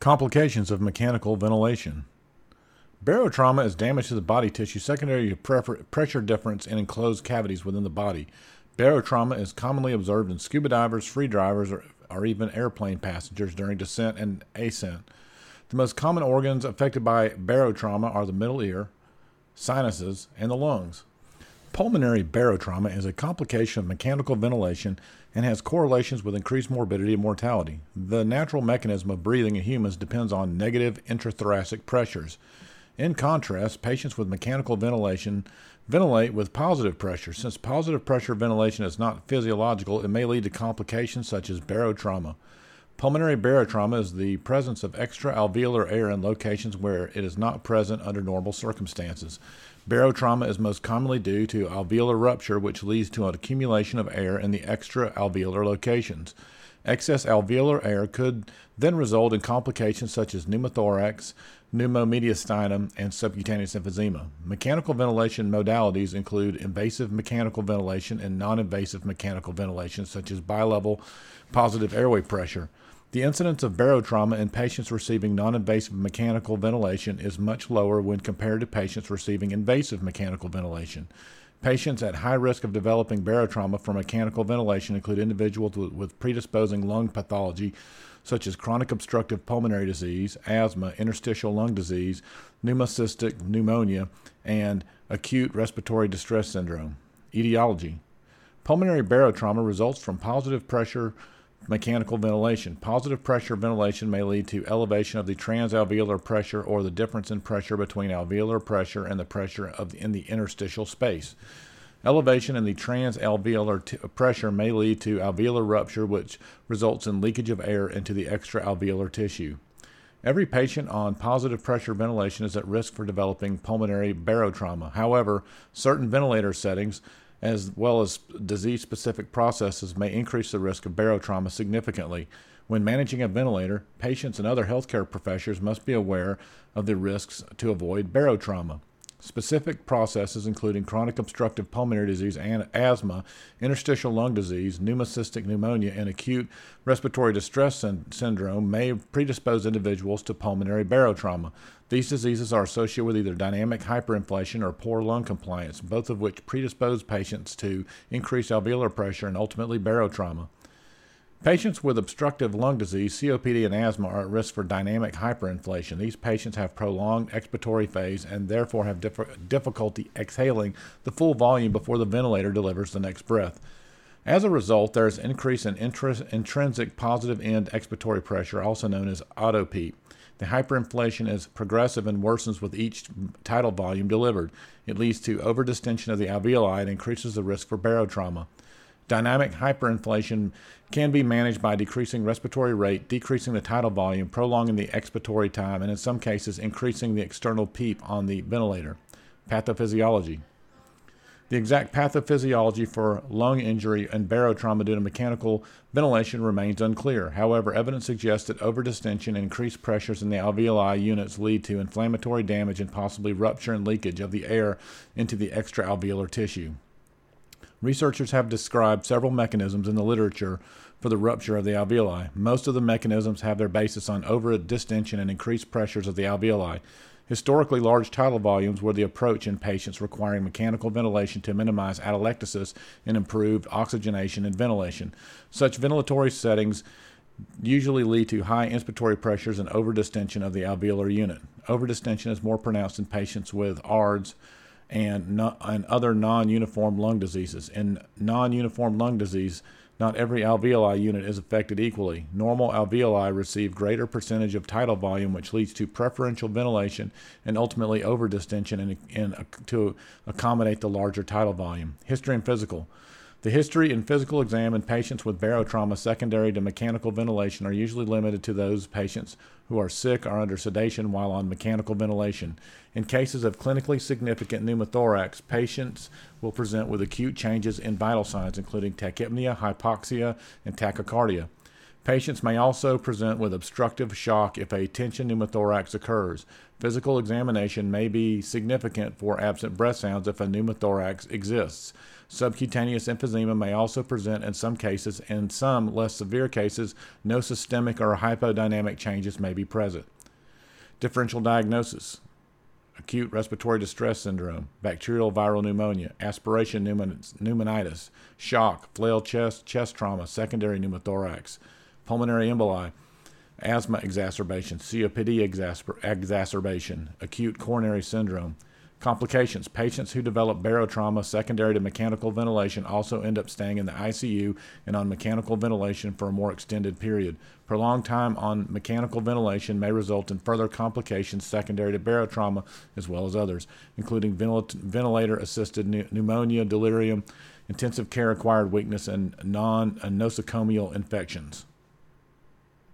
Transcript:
Complications of mechanical ventilation. Barotrauma is damage to the body tissue secondary to pressure difference in enclosed cavities within the body. Barotrauma is commonly observed in scuba divers, free drivers, or, or even airplane passengers during descent and ascent. The most common organs affected by barotrauma are the middle ear, sinuses, and the lungs. Pulmonary barotrauma is a complication of mechanical ventilation and has correlations with increased morbidity and mortality. The natural mechanism of breathing in humans depends on negative intrathoracic pressures. In contrast, patients with mechanical ventilation ventilate with positive pressure. Since positive pressure ventilation is not physiological, it may lead to complications such as barotrauma. Pulmonary barotrauma is the presence of extra alveolar air in locations where it is not present under normal circumstances. Barotrauma is most commonly due to alveolar rupture, which leads to an accumulation of air in the extra alveolar locations. Excess alveolar air could then result in complications such as pneumothorax, pneumomediastinum, and subcutaneous emphysema. Mechanical ventilation modalities include invasive mechanical ventilation and non invasive mechanical ventilation, such as bilevel positive airway pressure. The incidence of barotrauma in patients receiving non invasive mechanical ventilation is much lower when compared to patients receiving invasive mechanical ventilation. Patients at high risk of developing barotrauma from mechanical ventilation include individuals with predisposing lung pathology, such as chronic obstructive pulmonary disease, asthma, interstitial lung disease, pneumocystis pneumonia, and acute respiratory distress syndrome. Etiology Pulmonary barotrauma results from positive pressure mechanical ventilation. Positive pressure ventilation may lead to elevation of the transalveolar pressure or the difference in pressure between alveolar pressure and the pressure of the, in the interstitial space. Elevation in the transalveolar t- pressure may lead to alveolar rupture, which results in leakage of air into the extraalveolar tissue. Every patient on positive pressure ventilation is at risk for developing pulmonary barotrauma. However, certain ventilator settings as well as disease specific processes may increase the risk of barotrauma significantly. When managing a ventilator, patients and other healthcare professionals must be aware of the risks to avoid barotrauma. Specific processes, including chronic obstructive pulmonary disease and asthma, interstitial lung disease, pneumocystis pneumonia, and acute respiratory distress syndrome, may predispose individuals to pulmonary barotrauma. These diseases are associated with either dynamic hyperinflation or poor lung compliance, both of which predispose patients to increased alveolar pressure and ultimately barotrauma. Patients with obstructive lung disease, COPD, and asthma are at risk for dynamic hyperinflation. These patients have prolonged expiratory phase and therefore have diff- difficulty exhaling the full volume before the ventilator delivers the next breath. As a result, there is increase in intrinsic positive end expiratory pressure, also known as autopeep. The hyperinflation is progressive and worsens with each tidal volume delivered. It leads to overdistension of the alveoli and increases the risk for barotrauma. Dynamic hyperinflation can be managed by decreasing respiratory rate, decreasing the tidal volume, prolonging the expiratory time, and in some cases, increasing the external PEEP on the ventilator. Pathophysiology. The exact pathophysiology for lung injury and barotrauma due to mechanical ventilation remains unclear. However, evidence suggests that overdistension and increased pressures in the alveoli units lead to inflammatory damage and possibly rupture and leakage of the air into the extraalveolar tissue. Researchers have described several mechanisms in the literature for the rupture of the alveoli. Most of the mechanisms have their basis on overdistension and increased pressures of the alveoli. Historically, large tidal volumes were the approach in patients requiring mechanical ventilation to minimize atelectasis and improve oxygenation and ventilation. Such ventilatory settings usually lead to high inspiratory pressures and overdistension of the alveolar unit. Overdistension is more pronounced in patients with ARDS, and, no, and other non uniform lung diseases. In non uniform lung disease, not every alveoli unit is affected equally. Normal alveoli receive greater percentage of tidal volume, which leads to preferential ventilation and ultimately overdistension in, in, uh, to accommodate the larger tidal volume. History and physical. The history and physical exam in patients with barotrauma secondary to mechanical ventilation are usually limited to those patients who are sick or under sedation while on mechanical ventilation. In cases of clinically significant pneumothorax, patients will present with acute changes in vital signs, including tachypnea, hypoxia, and tachycardia. Patients may also present with obstructive shock if a tension pneumothorax occurs. Physical examination may be significant for absent breath sounds if a pneumothorax exists. Subcutaneous emphysema may also present in some cases. In some less severe cases, no systemic or hypodynamic changes may be present. Differential diagnosis acute respiratory distress syndrome, bacterial viral pneumonia, aspiration pneumonitis, shock, flail chest, chest trauma, secondary pneumothorax, pulmonary emboli, asthma exacerbation, COPD exacerbation, acute coronary syndrome, Complications Patients who develop barotrauma secondary to mechanical ventilation also end up staying in the ICU and on mechanical ventilation for a more extended period. Prolonged time on mechanical ventilation may result in further complications secondary to barotrauma as well as others, including ventilator assisted pneumonia, delirium, intensive care acquired weakness, and non nosocomial infections.